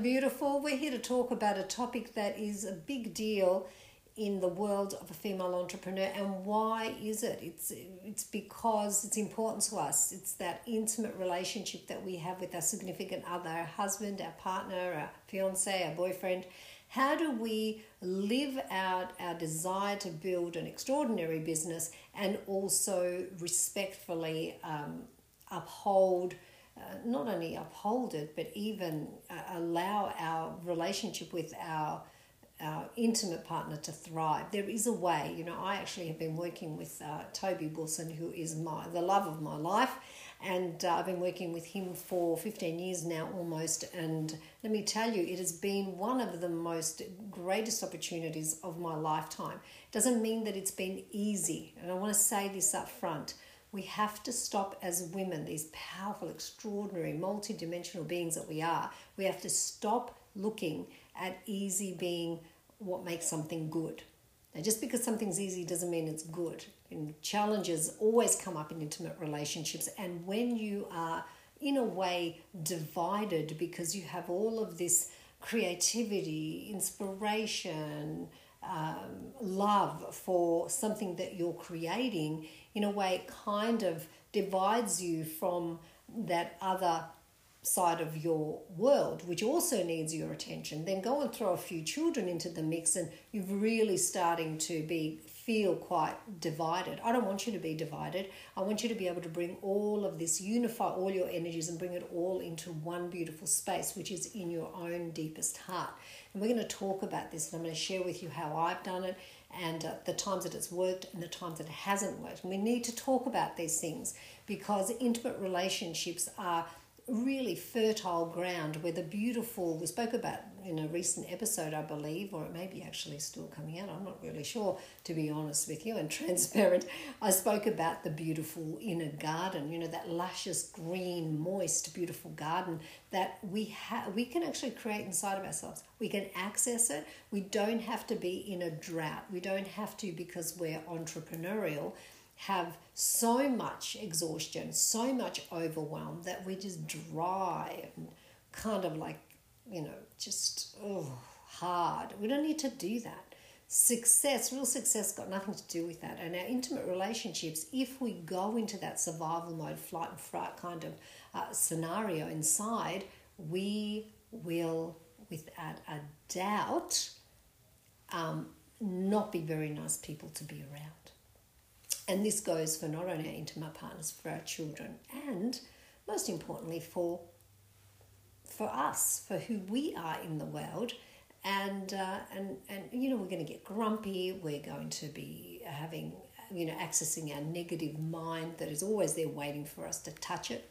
Beautiful. We're here to talk about a topic that is a big deal in the world of a female entrepreneur. And why is it? It's it's because it's important to us. It's that intimate relationship that we have with our significant other our husband our partner our fiance our boyfriend. How do we live out our desire to build an extraordinary business and also respectfully um, uphold uh, not only uphold it, but even uh, allow our relationship with our our intimate partner to thrive. There is a way. You know, I actually have been working with uh, Toby Wilson, who is my the love of my life, and uh, I've been working with him for 15 years now almost. And let me tell you, it has been one of the most greatest opportunities of my lifetime. Doesn't mean that it's been easy, and I want to say this up front we have to stop as women, these powerful, extraordinary, multidimensional beings that we are. We have to stop looking at easy being what makes something good. Now, just because something's easy doesn't mean it's good. And challenges always come up in intimate relationships. And when you are, in a way, divided because you have all of this creativity, inspiration, um, love for something that you're creating, in a way, kind of divides you from that other side of your world, which also needs your attention. Then go and throw a few children into the mix, and you're really starting to be feel quite divided. I don't want you to be divided. I want you to be able to bring all of this, unify all your energies, and bring it all into one beautiful space, which is in your own deepest heart. And we're going to talk about this, and I'm going to share with you how I've done it and uh, the times that it's worked and the times that it hasn't worked. And we need to talk about these things because intimate relationships are really fertile ground where the beautiful we spoke about in a recent episode i believe or it may be actually still coming out i'm not really sure to be honest with you and transparent. I spoke about the beautiful inner garden you know that luscious green moist beautiful garden that we have we can actually create inside of ourselves. We can access it. We don't have to be in a drought. We don't have to because we're entrepreneurial have so much exhaustion, so much overwhelm that we're just dry and kind of like, you know, just oh, hard. We don't need to do that. Success, real success, got nothing to do with that. And our intimate relationships, if we go into that survival mode, flight and fright kind of uh, scenario inside, we will, without a doubt, um, not be very nice people to be around. And this goes for not only our intimate partners, for our children, and most importantly for for us, for who we are in the world. And uh, and and you know we're going to get grumpy. We're going to be having you know accessing our negative mind that is always there waiting for us to touch it.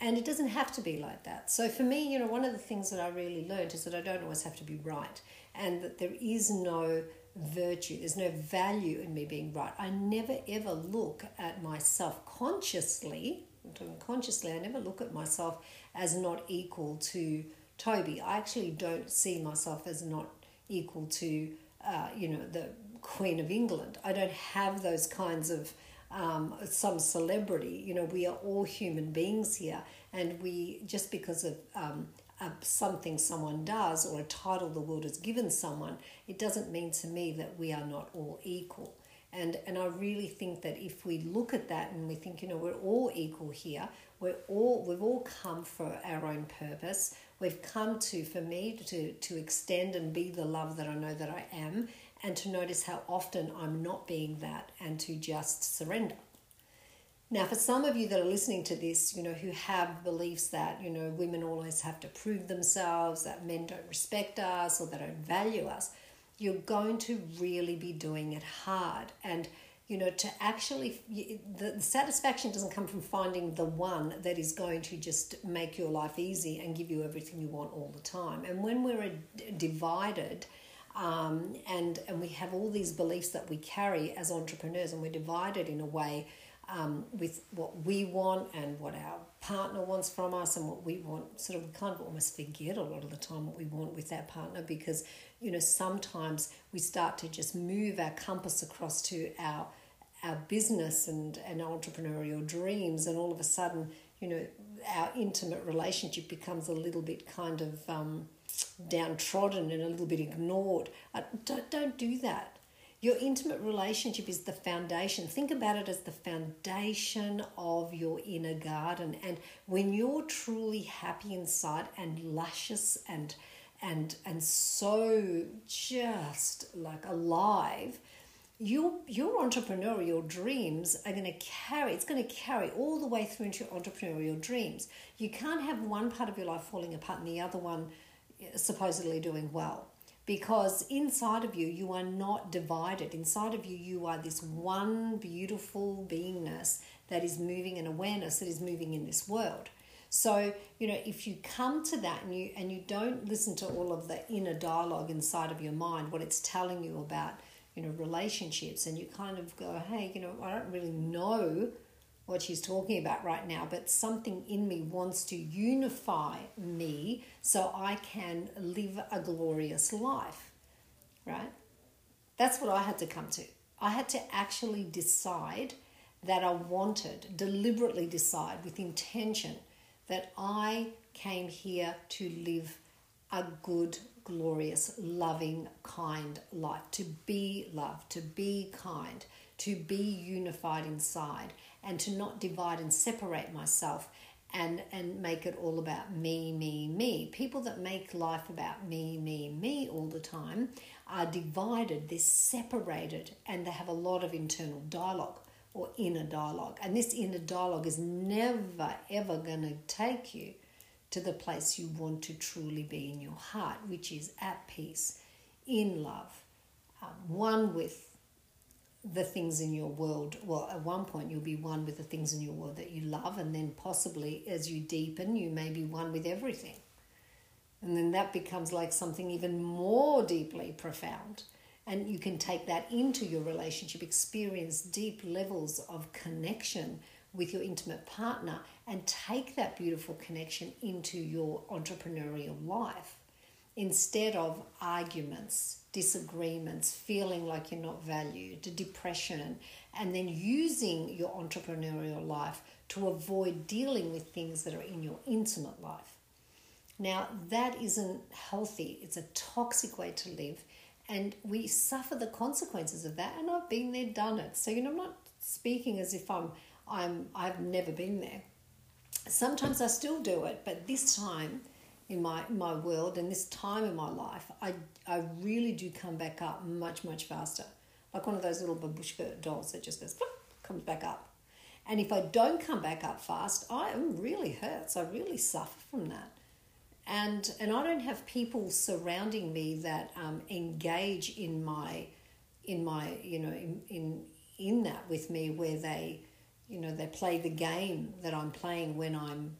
And it doesn't have to be like that. So for me, you know, one of the things that I really learned is that I don't always have to be right, and that there is no virtue. There's no value in me being right. I never ever look at myself consciously. I'm talking consciously. I never look at myself as not equal to Toby. I actually don't see myself as not equal to, uh, you know, the Queen of England. I don't have those kinds of um, some celebrity. You know, we are all human beings here, and we just because of um, a, something someone does or a title the world has given someone, it doesn't mean to me that we are not all equal. And, and I really think that if we look at that and we think, you know, we're all equal here, we're all, we've all come for our own purpose. We've come to, for me, to, to extend and be the love that I know that I am, and to notice how often I'm not being that, and to just surrender. Now, for some of you that are listening to this, you know, who have beliefs that, you know, women always have to prove themselves, that men don't respect us or they don't value us, you're going to really be doing it hard. And you know, to actually, the, satisfaction doesn't come from finding the one that is going to just make your life easy and give you everything you want all the time. And when we're divided, um, and and we have all these beliefs that we carry as entrepreneurs, and we're divided in a way um, with what we want and what our partner wants from us and what we want. Sort of, we kind of almost forget a lot of the time what we want with our partner because you know sometimes we start to just move our compass across to our our business and, and entrepreneurial dreams and all of a sudden you know our intimate relationship becomes a little bit kind of um, downtrodden and a little bit ignored uh, don't, don't do that your intimate relationship is the foundation. Think about it as the foundation of your inner garden. And when you're truly happy inside and luscious and and and so just like alive your your entrepreneurial dreams are going to carry it's going to carry all the way through into your entrepreneurial dreams. You can't have one part of your life falling apart and the other one eh, supposedly doing well because inside of you you are not divided. Inside of you you are this one beautiful beingness that is moving an awareness that is moving in this world. So, you know, if you come to that and you and you don't listen to all of the inner dialogue inside of your mind, what it's telling you about, you know, relationships, and you kind of go, hey, you know, I don't really know what she's talking about right now, but something in me wants to unify me so I can live a glorious life, right? That's what I had to come to. I had to actually decide that I wanted, deliberately decide with intention that I came here to live a good, glorious, loving, kind life, to be loved, to be kind, to be unified inside, and to not divide and separate myself and, and make it all about me, me, me. People that make life about me, me, me all the time are divided, they're separated, and they have a lot of internal dialogue or inner dialogue. And this inner dialogue is never, ever going to take you to the place you want to truly be in your heart, which is at peace, in love, um, one with the things in your world. Well, at one point, you'll be one with the things in your world that you love, and then possibly as you deepen, you may be one with everything. And then that becomes like something even more deeply profound and you can take that into your relationship, experience deep levels of connection with your intimate partner, and take that beautiful connection into your entrepreneurial life instead of arguments, disagreements, feeling like you're not valued, depression, and then using your entrepreneurial life to avoid dealing with things that are in your intimate life. Now, that isn't healthy, it's a toxic way to live and we suffer the consequences of that and i've been there done it. So you know i'm not speaking as if i'm i'm i've never been there. Sometimes i still do it but this time in my my world and this time in my life i i really do come back up much much faster. Like one of those little babushka dolls that just goes comes back up. And if i don't come back up fast i am really hurts i really suffer from that. And and I don't have people surrounding me that um, engage in my in my you know in, in in that with me where they you know they play the game that I'm playing when I'm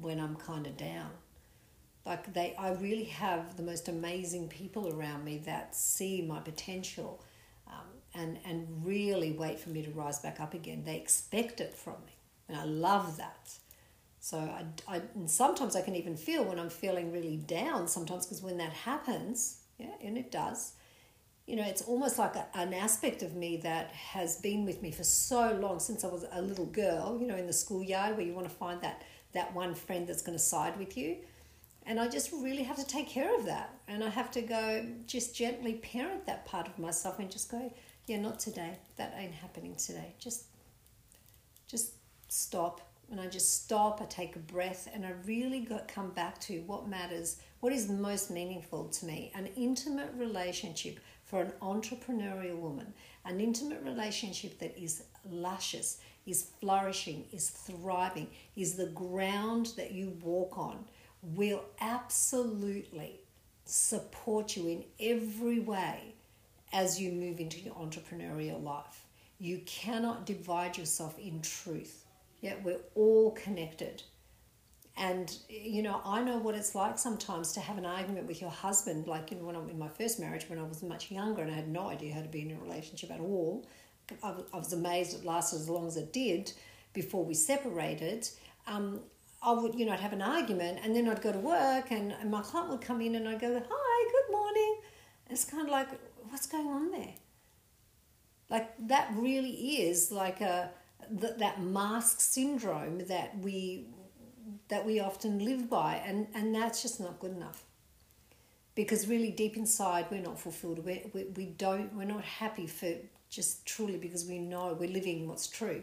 when I'm kind of down. Like they I really have the most amazing people around me that see my potential um, and and really wait for me to rise back up again. They expect it from me and I love that. So I, I and sometimes I can even feel when I'm feeling really down sometimes because when that happens, yeah, and it does, you know, it's almost like a, an aspect of me that has been with me for so long since I was a little girl, you know, in the schoolyard where you want to find that that one friend that's going to side with you. And I just really have to take care of that. And I have to go just gently parent that part of myself and just go, yeah, not today. That ain't happening today. Just just stop and I just stop, I take a breath, and I really got come back to what matters, what is most meaningful to me. An intimate relationship for an entrepreneurial woman, an intimate relationship that is luscious, is flourishing, is thriving, is the ground that you walk on, will absolutely support you in every way as you move into your entrepreneurial life. You cannot divide yourself in truth. Yeah, we're all connected. And you know, I know what it's like sometimes to have an argument with your husband. Like you know, when I'm in my first marriage, when I was much younger and I had no idea how to be in a relationship at all, I was amazed it lasted as long as it did before we separated. Um, I would, you know, I'd have an argument and then I'd go to work and, and my client would come in and I'd go, Hi, good morning. And it's kind of like, what's going on there? Like that really is like a that, that mask syndrome that we that we often live by and, and that's just not good enough. Because really deep inside we're not fulfilled. We, we, we don't we're not happy for just truly because we know we're living what's true.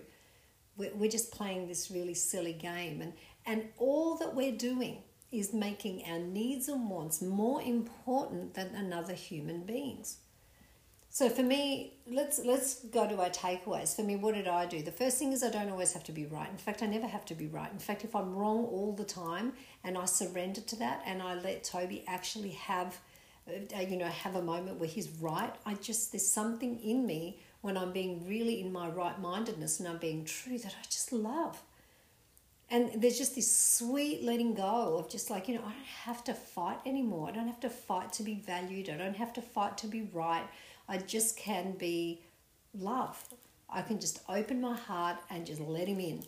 We're, we're just playing this really silly game. And and all that we're doing is making our needs and wants more important than another human beings so for me, let's let's go to our takeaways. For me, what did I do? The first thing is I don't always have to be right. In fact, I never have to be right. In fact, if I'm wrong all the time and I surrender to that and I let Toby actually have uh, you know have a moment where he's right, I just there's something in me when I'm being really in my right mindedness and I'm being true that I just love. And there's just this sweet letting go of just like, you know, I don't have to fight anymore. I don't have to fight to be valued. I don't have to fight to be right. I just can be love. I can just open my heart and just let him in.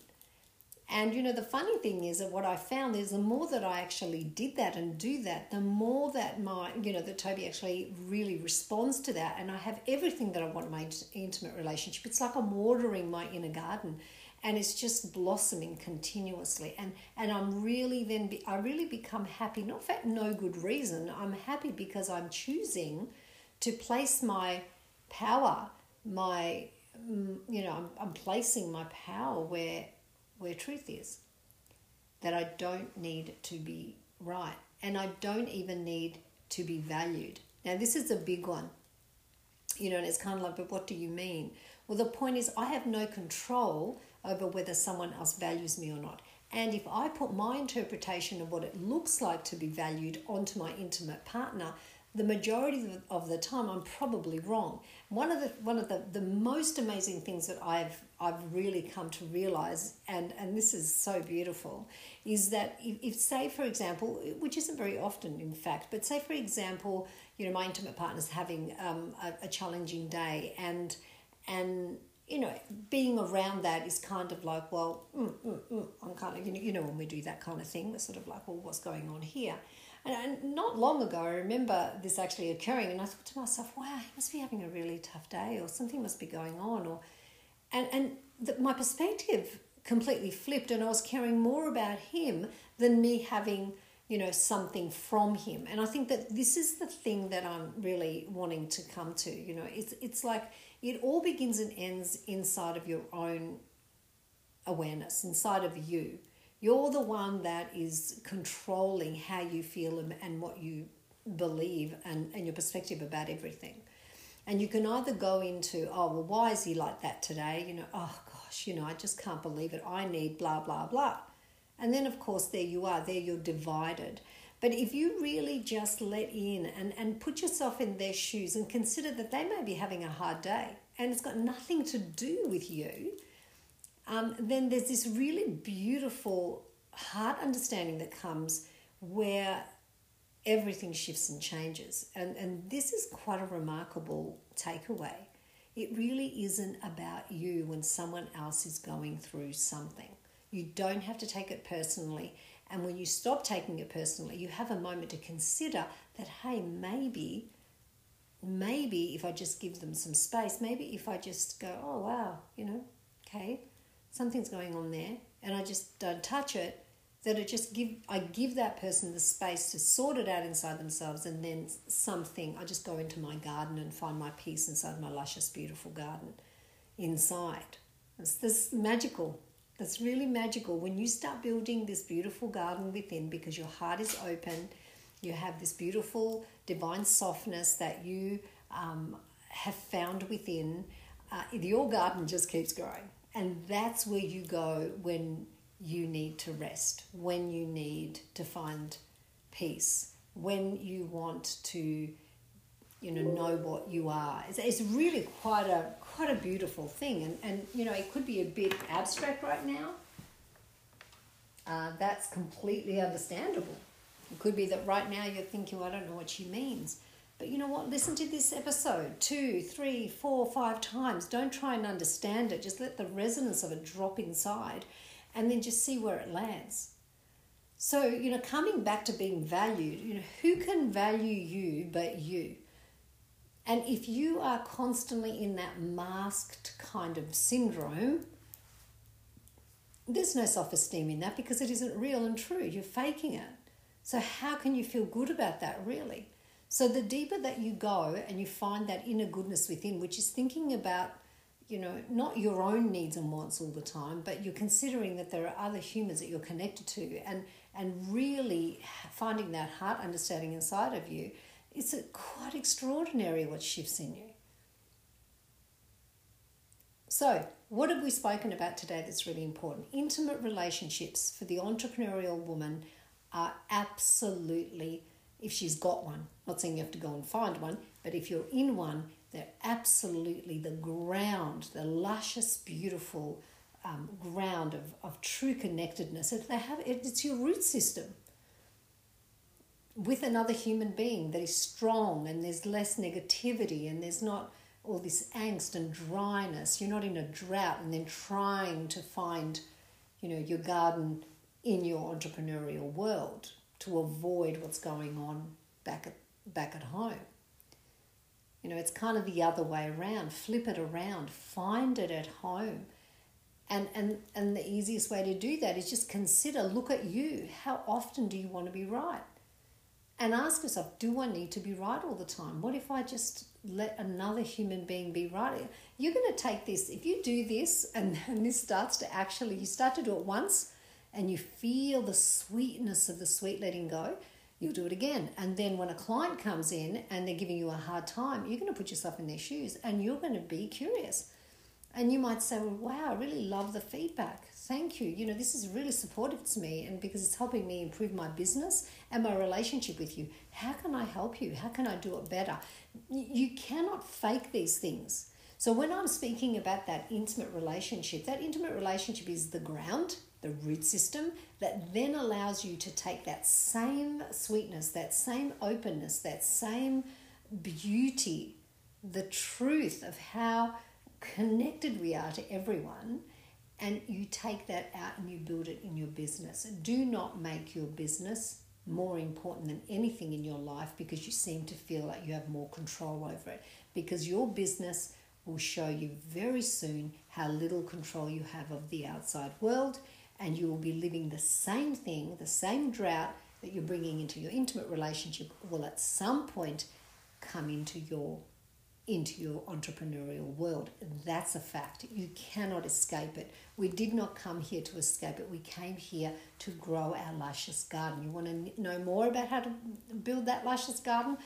And you know, the funny thing is that what I found is the more that I actually did that and do that, the more that my, you know, that Toby actually really responds to that. And I have everything that I want in my intimate relationship. It's like I'm watering my inner garden and it's just blossoming continuously. And, and I'm really then, be, I really become happy, not for no good reason. I'm happy because I'm choosing to place my power, my mm, you know, I'm, I'm placing my power where where truth is. That I don't need to be right, and I don't even need to be valued. Now, this is a big one. You know, and it's kind of like, but what do you mean? Well, the point is, I have no control over whether someone else values me or not. And if I put my interpretation of what it looks like to be valued onto my intimate partner, the majority of the time I'm probably wrong. One of the one of the, the most amazing things that I've I've really come to realize and and this is so beautiful is that if, if say for example which isn't very often in fact but say for example you know my intimate partner's having um, a, a challenging day and and you know, being around that is kind of like, well, mm, mm, mm. I'm kind of, you know, you know, when we do that kind of thing, we're sort of like, well, what's going on here? And, not long ago, I remember this actually occurring, and I thought to myself, wow, he must be having a really tough day, or something must be going on. Or, and, and the, my perspective completely flipped, and I was caring more about him than me having, you know, something from him. And I think that this is the thing that I'm really wanting to come to. You know, it's, it's like it all begins and ends inside of your own awareness, inside of you. You're the one that is controlling how you feel and, and what you believe and, and your perspective about everything. And you can either go into, oh, well, why is he like that today? You know, oh gosh, you know, I just can't believe it. I need blah, blah, blah. And then, of course, there you are, there you're divided. But if you really just let in and, and put yourself in their shoes and consider that they may be having a hard day and it's got nothing to do with you, um, then there's this really beautiful heart understanding that comes where everything shifts and changes. And, and this is quite a remarkable takeaway. It really isn't about you when someone else is going through something. You don't have to take it personally. And when you stop taking it personally, you have a moment to consider that, hey, maybe, maybe if I just give them some space, maybe if I just go, oh, wow, you know, okay, something's going on there, and I just don't touch it, that it just give I give that person the space to sort it out inside themselves, and then something I just go into my garden and find my peace inside my luscious, beautiful garden inside. It's this magical. That's really magical when you start building this beautiful garden within because your heart is open. You have this beautiful divine softness that you um, have found within. Uh, your garden just keeps growing and that's where you go when you need to rest, when you need to find peace, when you want to you know know what you are. It's, it's really quite a quite a beautiful thing, and and you know it could be a bit abstract right now. Uh, that's completely understandable. It could be that right now you're thinking, well, I don't know what she means. But you know what? Listen to this episode two, three, four, five times. Don't try and understand it. Just let the resonance of it drop inside and then just see where it lands. So, you know, coming back to being valued, you know, who can value you but you? And if you are constantly in that masked kind of syndrome, there's no self esteem in that because it isn't real and true. You're faking it. So, how can you feel good about that, really? So, the deeper that you go and you find that inner goodness within, which is thinking about, you know, not your own needs and wants all the time, but you're considering that there are other humans that you're connected to and, and really finding that heart understanding inside of you, it's quite extraordinary what shifts in you. So, what have we spoken about today that's really important? Intimate relationships for the entrepreneurial woman are absolutely, if she's got one, not saying you have to go and find one, but if you're in one, they're absolutely the ground, the luscious, beautiful um, ground of, of true connectedness. If they have, it's your root system with another human being that is strong and there's less negativity and there's not all this angst and dryness. You're not in a drought and then trying to find, you know, your garden in your entrepreneurial world to avoid what's going on back at back at home. You know, it's kind of the other way around. Flip it around. Find it at home. And, and, and the easiest way to do that is just consider look at you. How often do you want to be right? And ask yourself do I need to be right all the time? What if I just let another human being be right? You're going to take this, if you do this and, and this starts to actually, you start to do it once and you feel the sweetness of the sweet letting go, you'll do it again. And then when a client comes in and they're giving you a hard time, you're going to put yourself in their shoes and you're going to be curious. And you might say, well, wow, I really love the feedback. Thank you. You know, this is really supportive to me and because it's helping me improve my business and my relationship with you. How can I help you? How can I do it better? You cannot fake these things. So when I'm speaking about that intimate relationship, that intimate relationship is the ground the root system that then allows you to take that same sweetness, that same openness, that same beauty, the truth of how connected we are to everyone, and you take that out and you build it in your business. Do not make your business more important than anything in your life because you seem to feel like you have more control over it. Because your business will show you very soon how little control you have of the outside world and you will be living the same thing, the same drought that you're bringing into your intimate relationship will at some point come into your into your entrepreneurial world. That's a fact. You cannot escape it. We did not come here to escape it. We came here to grow our luscious garden. You want to know more about how to build that luscious garden?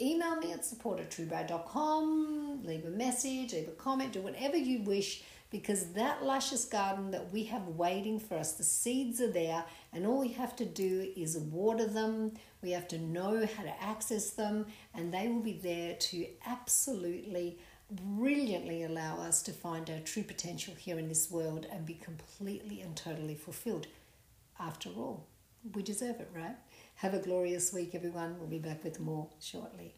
Email me at support at leave a message, leave a comment, do whatever you wish because that luscious garden that we have waiting for us, the seeds are there, and all we have to do is water them. We have to know how to access them, and they will be there to absolutely brilliantly allow us to find our true potential here in this world and be completely and totally fulfilled. After all, we deserve it, right? Have a glorious week, everyone. We'll be back with more shortly.